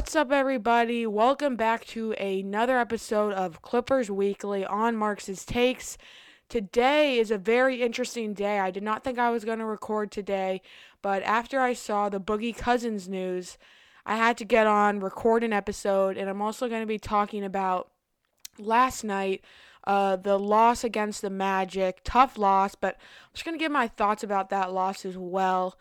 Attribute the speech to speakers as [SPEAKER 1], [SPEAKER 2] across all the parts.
[SPEAKER 1] What's up, everybody? Welcome back to another episode of Clippers Weekly on Marx's Takes. Today is a very interesting day. I did not think I was going to record today, but after I saw the Boogie Cousins news, I had to get on, record an episode, and I'm also going to be talking about last night, uh, the loss against the Magic. Tough loss, but I'm just going to give my thoughts about that loss as well.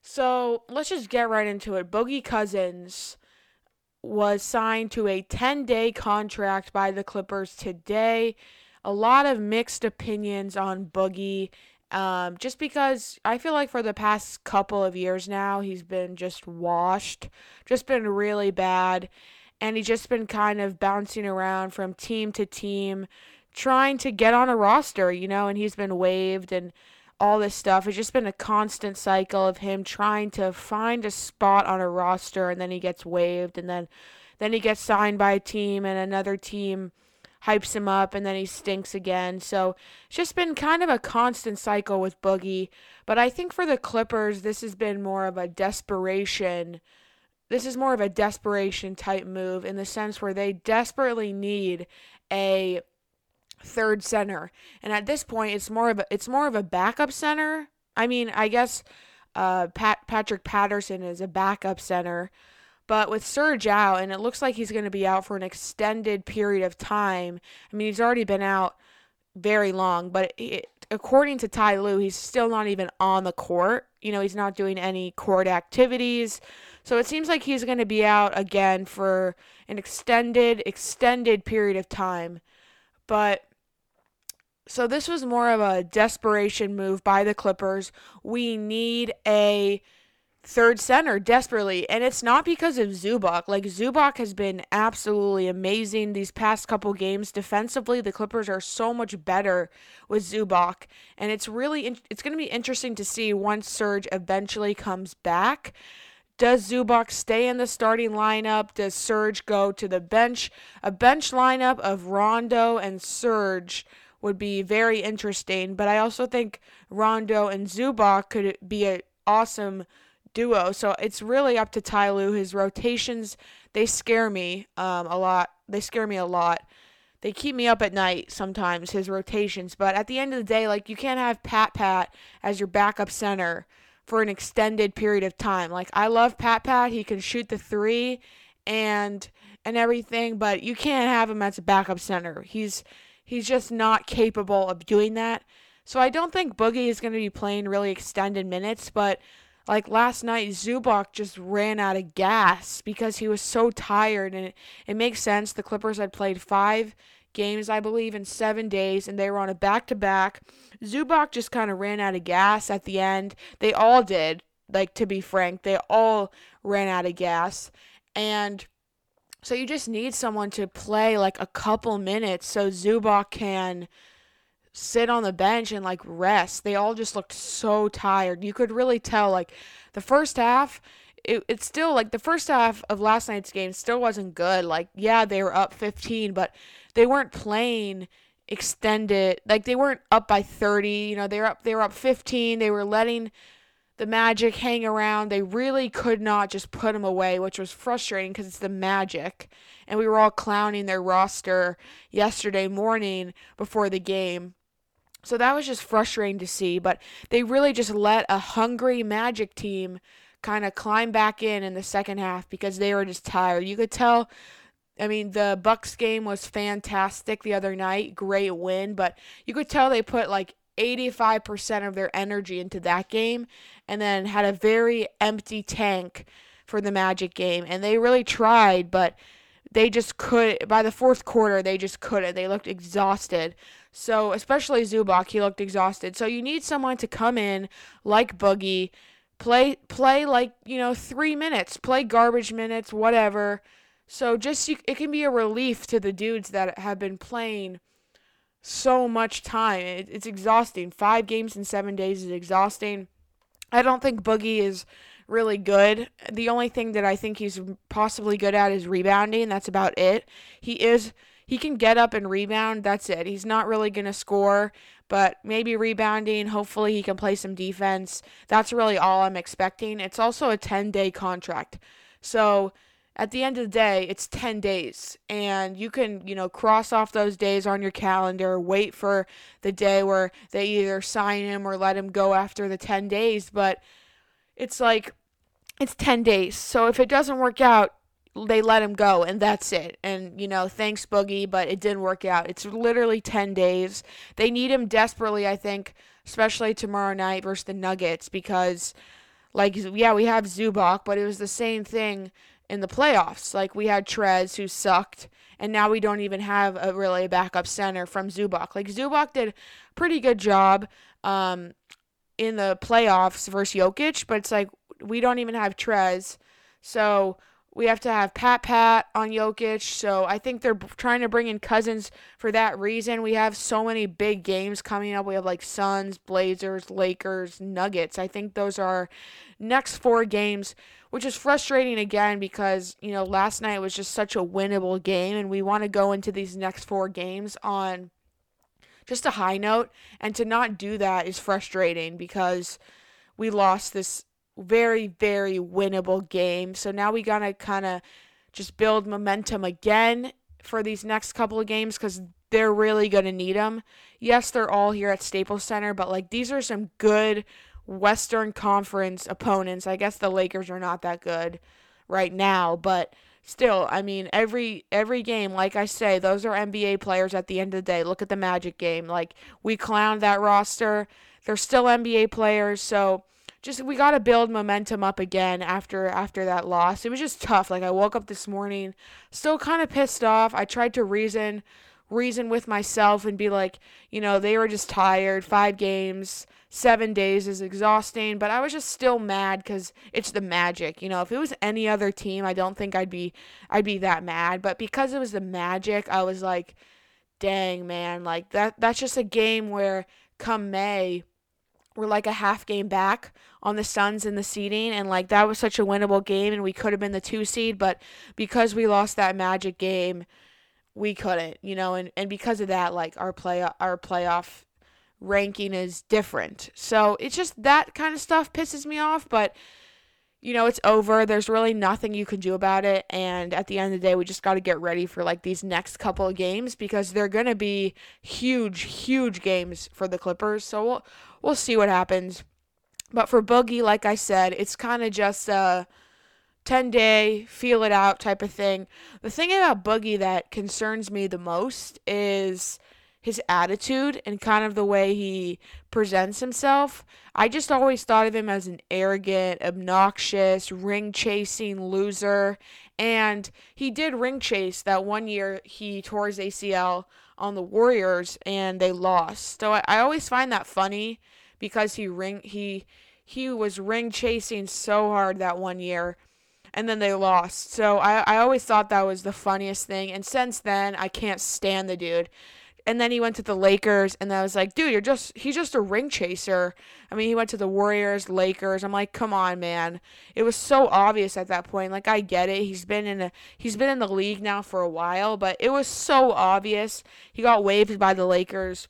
[SPEAKER 1] So let's just get right into it. Boogie Cousins was signed to a 10 day contract by the Clippers today. A lot of mixed opinions on Boogie. Um, just because I feel like for the past couple of years now, he's been just washed, just been really bad. And he's just been kind of bouncing around from team to team, trying to get on a roster, you know, and he's been waived and all this stuff. It's just been a constant cycle of him trying to find a spot on a roster and then he gets waived and then then he gets signed by a team and another team hypes him up and then he stinks again. So it's just been kind of a constant cycle with Boogie. But I think for the Clippers, this has been more of a desperation. This is more of a desperation type move in the sense where they desperately need a third center. And at this point, it's more of a it's more of a backup center. I mean, I guess uh, Pat Patrick Patterson is a backup center, but with Serge out, and it looks like he's going to be out for an extended period of time. I mean, he's already been out very long, but it, according to Ty Lue, he's still not even on the court. You know, he's not doing any court activities. So it seems like he's going to be out again for an extended extended period of time. But so this was more of a desperation move by the Clippers. We need a third center desperately, and it's not because of Zubac. Like Zubac has been absolutely amazing these past couple games defensively. The Clippers are so much better with Zubac, and it's really in- it's going to be interesting to see once Serge eventually comes back. Does Zubac stay in the starting lineup? Does Serge go to the bench? A bench lineup of Rondo and Serge would be very interesting. But I also think Rondo and Zubac could be an awesome duo. So it's really up to Ty Lue. His rotations, they scare me um, a lot. They scare me a lot. They keep me up at night sometimes, his rotations. But at the end of the day, like you can't have Pat Pat as your backup center for an extended period of time. Like I love Pat Pat. He can shoot the three and and everything, but you can't have him as a backup center. He's He's just not capable of doing that. So I don't think Boogie is going to be playing really extended minutes, but like last night, Zubac just ran out of gas because he was so tired, and it, it makes sense. The Clippers had played five games, I believe, in seven days, and they were on a back to back. Zubac just kind of ran out of gas at the end. They all did, like to be frank, they all ran out of gas. And so you just need someone to play like a couple minutes so Zubac can sit on the bench and like rest. They all just looked so tired. You could really tell like the first half it, it's still like the first half of last night's game still wasn't good. Like yeah, they were up 15, but they weren't playing extended. Like they weren't up by 30, you know, they were up they were up 15. They were letting the Magic hang around. They really could not just put him away, which was frustrating because it's the Magic. And we were all clowning their roster yesterday morning before the game. So that was just frustrating to see. But they really just let a hungry Magic team kind of climb back in in the second half because they were just tired. You could tell. I mean, the Bucks game was fantastic the other night. Great win, but you could tell they put like 85% of their energy into that game and then had a very empty tank for the Magic game. And they really tried, but they just could by the fourth quarter they just couldn't. They looked exhausted. So, especially Zubac, he looked exhausted. So you need someone to come in like Boogie, play play like, you know, 3 minutes, play garbage minutes, whatever. So just it can be a relief to the dudes that have been playing so much time. It, it's exhausting. Five games in seven days is exhausting. I don't think Boogie is really good. The only thing that I think he's possibly good at is rebounding. That's about it. He is he can get up and rebound. That's it. He's not really going to score, but maybe rebounding. Hopefully he can play some defense. That's really all I'm expecting. It's also a 10-day contract. So at the end of the day, it's 10 days. And you can, you know, cross off those days on your calendar, wait for the day where they either sign him or let him go after the 10 days. But it's like, it's 10 days. So if it doesn't work out, they let him go and that's it. And, you know, thanks, Boogie, but it didn't work out. It's literally 10 days. They need him desperately, I think, especially tomorrow night versus the Nuggets because, like, yeah, we have Zubac, but it was the same thing in the playoffs. Like we had Trez who sucked, and now we don't even have a really backup center from Zubac. Like Zubac did pretty good job um, in the playoffs versus Jokic, but it's like we don't even have Trez, so we have to have Pat Pat on Jokic. So I think they're trying to bring in Cousins for that reason. We have so many big games coming up. We have like Suns, Blazers, Lakers, Nuggets. I think those are next four games which is frustrating again because, you know, last night was just such a winnable game and we want to go into these next four games on just a high note and to not do that is frustrating because we lost this very very winnable game. So now we got to kind of just build momentum again for these next couple of games cuz they're really going to need them. Yes, they're all here at Staples Center, but like these are some good Western Conference opponents. I guess the Lakers are not that good right now, but still, I mean, every every game, like I say, those are NBA players at the end of the day. Look at the Magic game. Like we clowned that roster. They're still NBA players, so just we got to build momentum up again after after that loss. It was just tough. Like I woke up this morning still kind of pissed off. I tried to reason reason with myself and be like, you know, they were just tired, 5 games seven days is exhausting, but I was just still mad because it's the Magic. You know, if it was any other team, I don't think I'd be I'd be that mad. But because it was the Magic, I was like, dang man, like that that's just a game where come May we're like a half game back on the Suns in the seeding, and like that was such a winnable game, and we could have been the two seed, but because we lost that Magic game, we couldn't, you know, and, and because of that, like our play our playoff ranking is different. So it's just that kind of stuff pisses me off, but you know, it's over. There's really nothing you can do about it. And at the end of the day, we just got to get ready for like these next couple of games because they're going to be huge, huge games for the Clippers. So we'll, we'll see what happens. But for Boogie, like I said, it's kind of just a 10 day, feel it out type of thing. The thing about Boogie that concerns me the most is his attitude and kind of the way he presents himself. I just always thought of him as an arrogant, obnoxious, ring chasing loser. And he did ring chase that one year he tore his ACL on the Warriors and they lost. So I, I always find that funny because he ring he he was ring chasing so hard that one year and then they lost. So I, I always thought that was the funniest thing. And since then, I can't stand the dude and then he went to the Lakers, and I was like, dude, you're just he's just a ring chaser. I mean, he went to the Warriors, Lakers. I'm like, come on, man. It was so obvious at that point. Like, I get it. He's been in a he's been in the league now for a while, but it was so obvious. He got waived by the Lakers.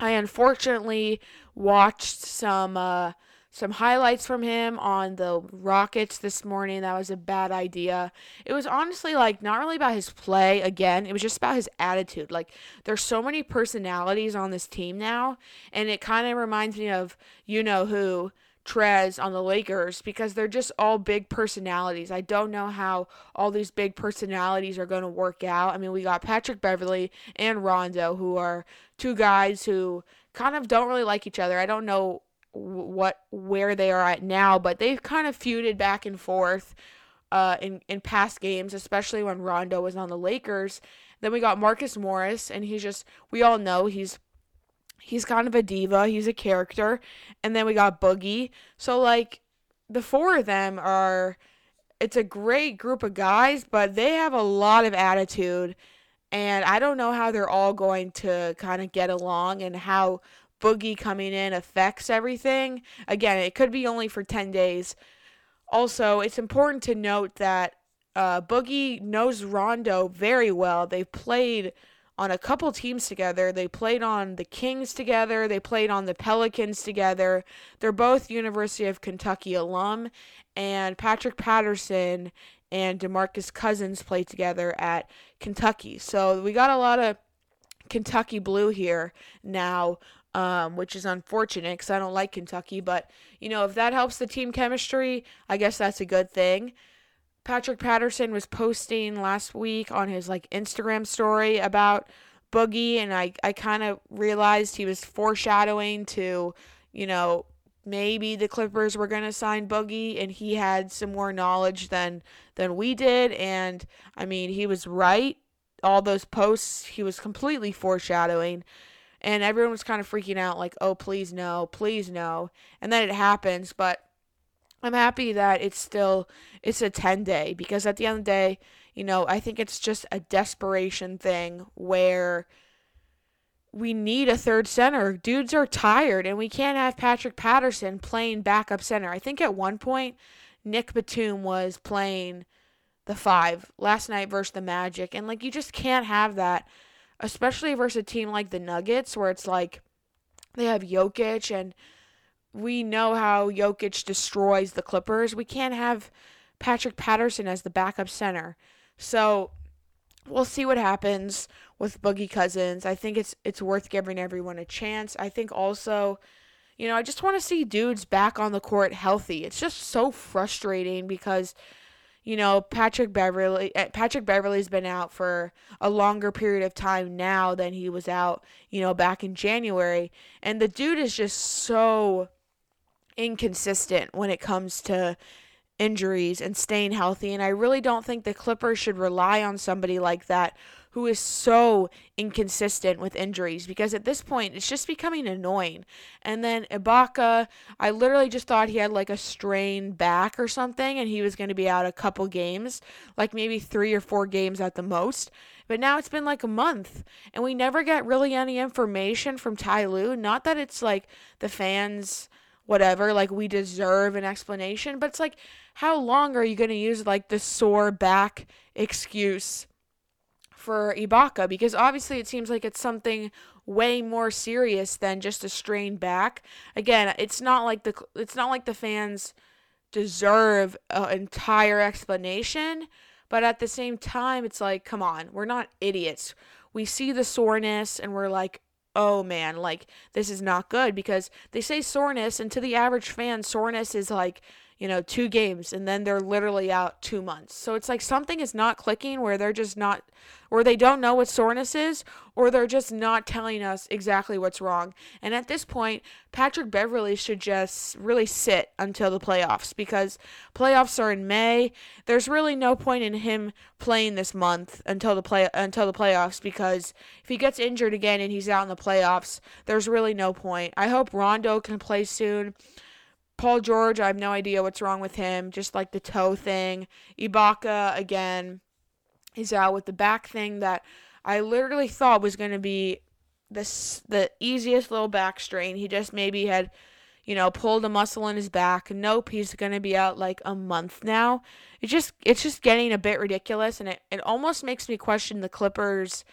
[SPEAKER 1] I unfortunately watched some. Uh, some highlights from him on the Rockets this morning. That was a bad idea. It was honestly like not really about his play again, it was just about his attitude. Like there's so many personalities on this team now, and it kind of reminds me of you know who. Trez on the Lakers because they're just all big personalities. I don't know how all these big personalities are going to work out. I mean, we got Patrick Beverley and Rondo, who are two guys who kind of don't really like each other. I don't know what where they are at now, but they've kind of feuded back and forth uh, in in past games, especially when Rondo was on the Lakers. Then we got Marcus Morris, and he's just we all know he's he's kind of a diva, he's a character, and then we got Boogie. So like the four of them are it's a great group of guys, but they have a lot of attitude and I don't know how they're all going to kind of get along and how Boogie coming in affects everything. Again, it could be only for 10 days. Also, it's important to note that uh, Boogie knows Rondo very well. They've played on a couple teams together. They played on the Kings together, they played on the Pelicans together. They're both University of Kentucky alum, and Patrick Patterson and DeMarcus Cousins played together at Kentucky. So we got a lot of Kentucky blue here now, um, which is unfortunate because I don't like Kentucky. But, you know, if that helps the team chemistry, I guess that's a good thing. Patrick Patterson was posting last week on his like Instagram story about Boogie, and I, I kind of realized he was foreshadowing to, you know, maybe the Clippers were going to sign Boogie, and he had some more knowledge than than we did. And I mean, he was right. All those posts, he was completely foreshadowing. And everyone was kind of freaking out, like, oh, please no, please no. And then it happens, but I'm happy that it's still it's a 10 day because at the end of the day, you know, I think it's just a desperation thing where we need a third center. Dudes are tired and we can't have Patrick Patterson playing backup center. I think at one point Nick Batum was playing the 5 last night versus the Magic and like you just can't have that especially versus a team like the Nuggets where it's like they have Jokic and we know how Jokic destroys the Clippers. We can't have Patrick Patterson as the backup center. So we'll see what happens with Boogie Cousins. I think it's it's worth giving everyone a chance. I think also, you know, I just want to see dudes back on the court healthy. It's just so frustrating because you know, Patrick Beverley eh, Patrick Beverley's been out for a longer period of time now than he was out, you know, back in January. And the dude is just so inconsistent when it comes to injuries and staying healthy. And I really don't think the Clippers should rely on somebody like that who is so inconsistent with injuries because at this point it's just becoming annoying. And then Ibaka, I literally just thought he had like a strained back or something and he was going to be out a couple games, like maybe 3 or 4 games at the most. But now it's been like a month and we never get really any information from Ty Lue. Not that it's like the fans whatever, like we deserve an explanation, but it's like how long are you going to use like the sore back excuse for Ibaka? Because obviously it seems like it's something way more serious than just a strained back. Again, it's not like the it's not like the fans deserve an entire explanation, but at the same time it's like come on, we're not idiots. We see the soreness and we're like, oh man, like this is not good because they say soreness, and to the average fan, soreness is like you know, two games and then they're literally out two months. So it's like something is not clicking where they're just not, or they don't know what soreness is, or they're just not telling us exactly what's wrong. And at this point, Patrick Beverley should just really sit until the playoffs because playoffs are in May. There's really no point in him playing this month until the play until the playoffs because if he gets injured again and he's out in the playoffs, there's really no point. I hope Rondo can play soon. Paul George, I have no idea what's wrong with him. Just like the toe thing. Ibaka, again, he's out with the back thing that I literally thought was going to be this the easiest little back strain. He just maybe had, you know, pulled a muscle in his back. Nope, he's going to be out like a month now. It's just it's just getting a bit ridiculous and it, it almost makes me question the Clippers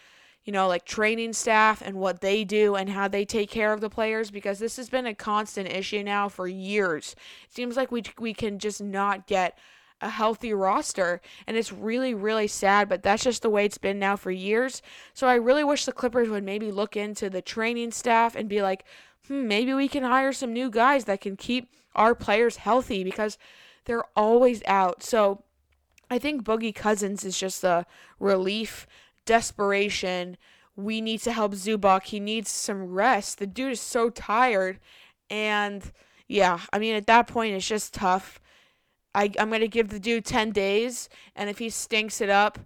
[SPEAKER 1] you know, like training staff and what they do and how they take care of the players because this has been a constant issue now for years. It seems like we we can just not get a healthy roster and it's really really sad but that's just the way it's been now for years so i really wish the clippers would maybe look into the training staff and be like hmm maybe we can hire some new guys that can keep our players healthy because they're always out so i think boogie cousins is just a relief desperation. We need to help Zubac. He needs some rest. The dude is so tired. And yeah, I mean, at that point, it's just tough. I, I'm going to give the dude 10 days. And if he stinks it up,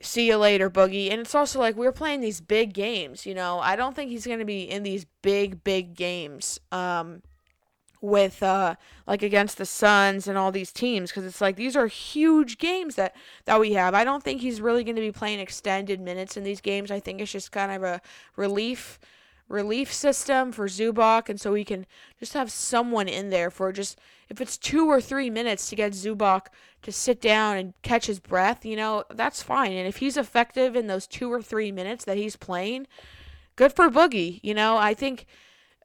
[SPEAKER 1] see you later, Boogie. And it's also like we're playing these big games, you know. I don't think he's going to be in these big, big games. Um, with uh like against the Suns and all these teams because it's like these are huge games that that we have. I don't think he's really going to be playing extended minutes in these games. I think it's just kind of a relief relief system for Zubac, and so we can just have someone in there for just if it's two or three minutes to get Zubac to sit down and catch his breath, you know, that's fine. And if he's effective in those two or three minutes that he's playing, good for Boogie. You know, I think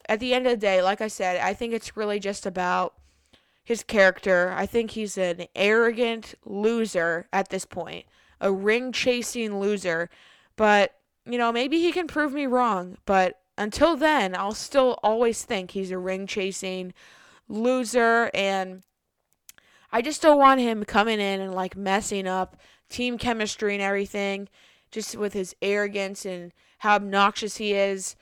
[SPEAKER 1] at the end of the day, like I said, I think it's really just about his character. I think he's an arrogant loser at this point, a ring chasing loser. But, you know, maybe he can prove me wrong. But until then, I'll still always think he's a ring chasing loser. And I just don't want him coming in and like messing up team chemistry and everything just with his arrogance and how obnoxious he is.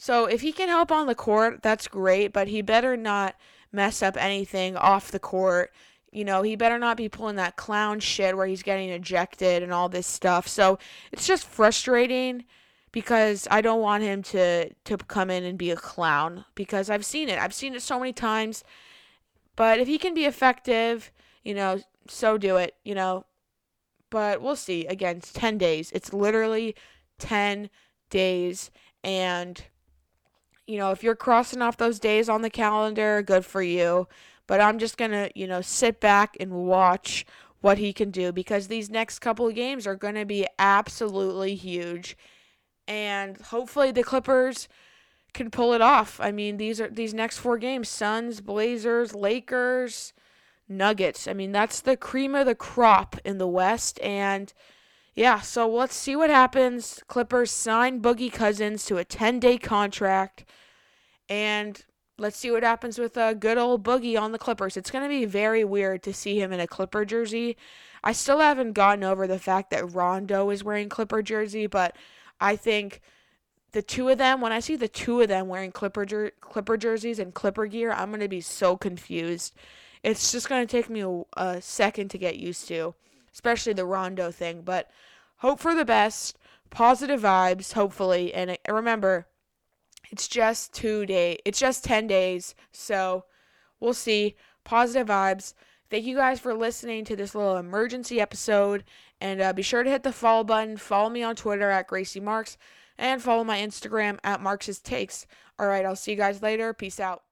[SPEAKER 1] So if he can help on the court, that's great, but he better not mess up anything off the court. You know, he better not be pulling that clown shit where he's getting ejected and all this stuff. So it's just frustrating because I don't want him to to come in and be a clown because I've seen it. I've seen it so many times. But if he can be effective, you know, so do it, you know. But we'll see. Again, it's 10 days. It's literally 10 days and you know, if you're crossing off those days on the calendar, good for you. But I'm just going to, you know, sit back and watch what he can do because these next couple of games are going to be absolutely huge and hopefully the Clippers can pull it off. I mean, these are these next four games: Suns, Blazers, Lakers, Nuggets. I mean, that's the cream of the crop in the West and yeah, so let's see what happens. Clippers sign Boogie Cousins to a 10-day contract and let's see what happens with a uh, good old Boogie on the Clippers. It's going to be very weird to see him in a Clipper jersey. I still haven't gotten over the fact that Rondo is wearing Clipper jersey, but I think the two of them, when I see the two of them wearing Clipper jer- Clipper jerseys and Clipper gear, I'm gonna be so confused. It's just gonna take me a, a second to get used to, especially the Rondo thing. But hope for the best, positive vibes, hopefully, and remember, it's just two days. It's just ten days, so we'll see. Positive vibes. Thank you guys for listening to this little emergency episode. And uh, be sure to hit the follow button. Follow me on Twitter at Gracie Marks. And follow my Instagram at Marx's Takes. All right, I'll see you guys later. Peace out.